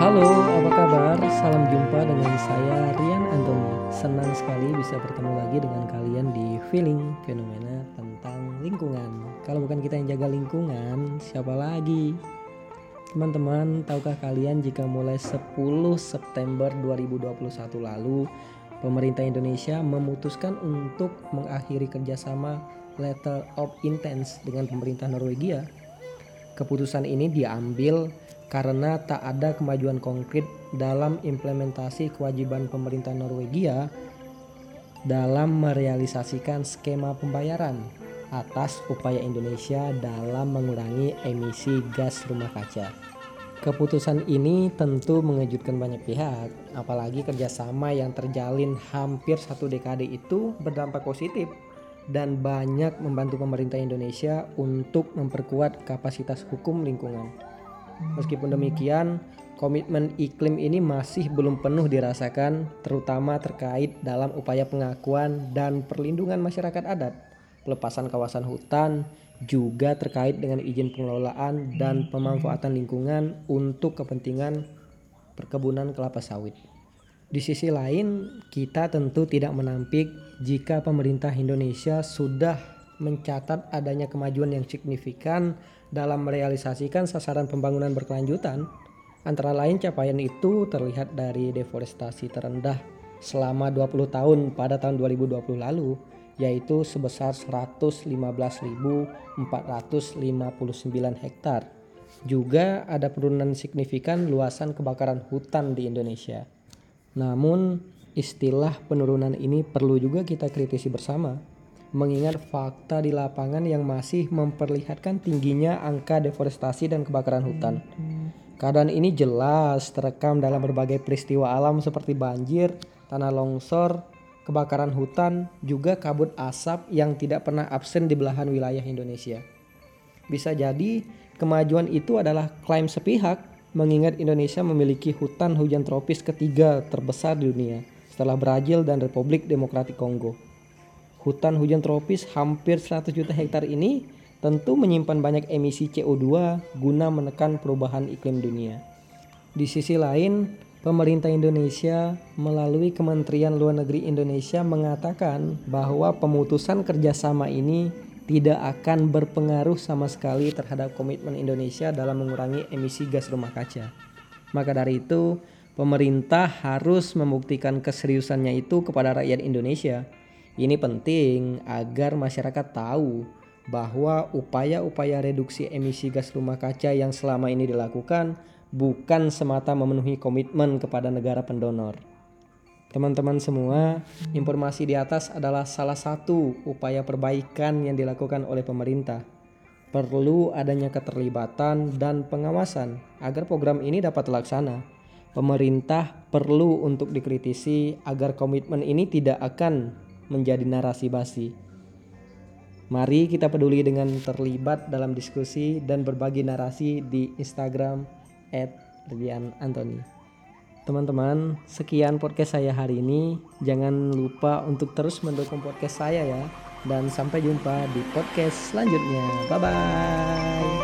Halo, apa kabar? Salam jumpa dengan saya Rian Antoni. Senang sekali bisa bertemu lagi dengan kalian di Feeling Fenomena tentang lingkungan. Kalau bukan kita yang jaga lingkungan, siapa lagi? Teman-teman, tahukah kalian jika mulai 10 September 2021 lalu pemerintah Indonesia memutuskan untuk mengakhiri kerjasama Letter of Intent dengan pemerintah Norwegia? Keputusan ini diambil karena tak ada kemajuan konkret dalam implementasi kewajiban pemerintah Norwegia dalam merealisasikan skema pembayaran atas upaya Indonesia dalam mengurangi emisi gas rumah kaca. Keputusan ini tentu mengejutkan banyak pihak, apalagi kerjasama yang terjalin hampir satu dekade itu berdampak positif dan banyak membantu pemerintah Indonesia untuk memperkuat kapasitas hukum lingkungan. Meskipun demikian, komitmen iklim ini masih belum penuh dirasakan, terutama terkait dalam upaya pengakuan dan perlindungan masyarakat adat, pelepasan kawasan hutan, juga terkait dengan izin pengelolaan dan pemanfaatan lingkungan untuk kepentingan perkebunan kelapa sawit. Di sisi lain, kita tentu tidak menampik jika pemerintah Indonesia sudah mencatat adanya kemajuan yang signifikan dalam merealisasikan sasaran pembangunan berkelanjutan. Antara lain capaian itu terlihat dari deforestasi terendah selama 20 tahun pada tahun 2020 lalu yaitu sebesar 115.459 hektar. Juga ada penurunan signifikan luasan kebakaran hutan di Indonesia. Namun istilah penurunan ini perlu juga kita kritisi bersama mengingat fakta di lapangan yang masih memperlihatkan tingginya angka deforestasi dan kebakaran hutan. Keadaan ini jelas terekam dalam berbagai peristiwa alam seperti banjir, tanah longsor, kebakaran hutan, juga kabut asap yang tidak pernah absen di belahan wilayah Indonesia. Bisa jadi kemajuan itu adalah klaim sepihak mengingat Indonesia memiliki hutan hujan tropis ketiga terbesar di dunia setelah Brazil dan Republik Demokratik Kongo. Hutan hujan tropis hampir 100 juta hektar ini tentu menyimpan banyak emisi CO2 guna menekan perubahan iklim dunia. Di sisi lain, pemerintah Indonesia melalui Kementerian Luar Negeri Indonesia mengatakan bahwa pemutusan kerjasama ini tidak akan berpengaruh sama sekali terhadap komitmen Indonesia dalam mengurangi emisi gas rumah kaca. Maka dari itu, pemerintah harus membuktikan keseriusannya itu kepada rakyat Indonesia ini penting agar masyarakat tahu bahwa upaya-upaya reduksi emisi gas rumah kaca yang selama ini dilakukan bukan semata memenuhi komitmen kepada negara pendonor. Teman-teman semua, informasi di atas adalah salah satu upaya perbaikan yang dilakukan oleh pemerintah. Perlu adanya keterlibatan dan pengawasan agar program ini dapat terlaksana. Pemerintah perlu untuk dikritisi agar komitmen ini tidak akan menjadi narasi basi. Mari kita peduli dengan terlibat dalam diskusi dan berbagi narasi di Instagram @rian_antoni. Teman-teman, sekian podcast saya hari ini. Jangan lupa untuk terus mendukung podcast saya ya. Dan sampai jumpa di podcast selanjutnya. Bye bye.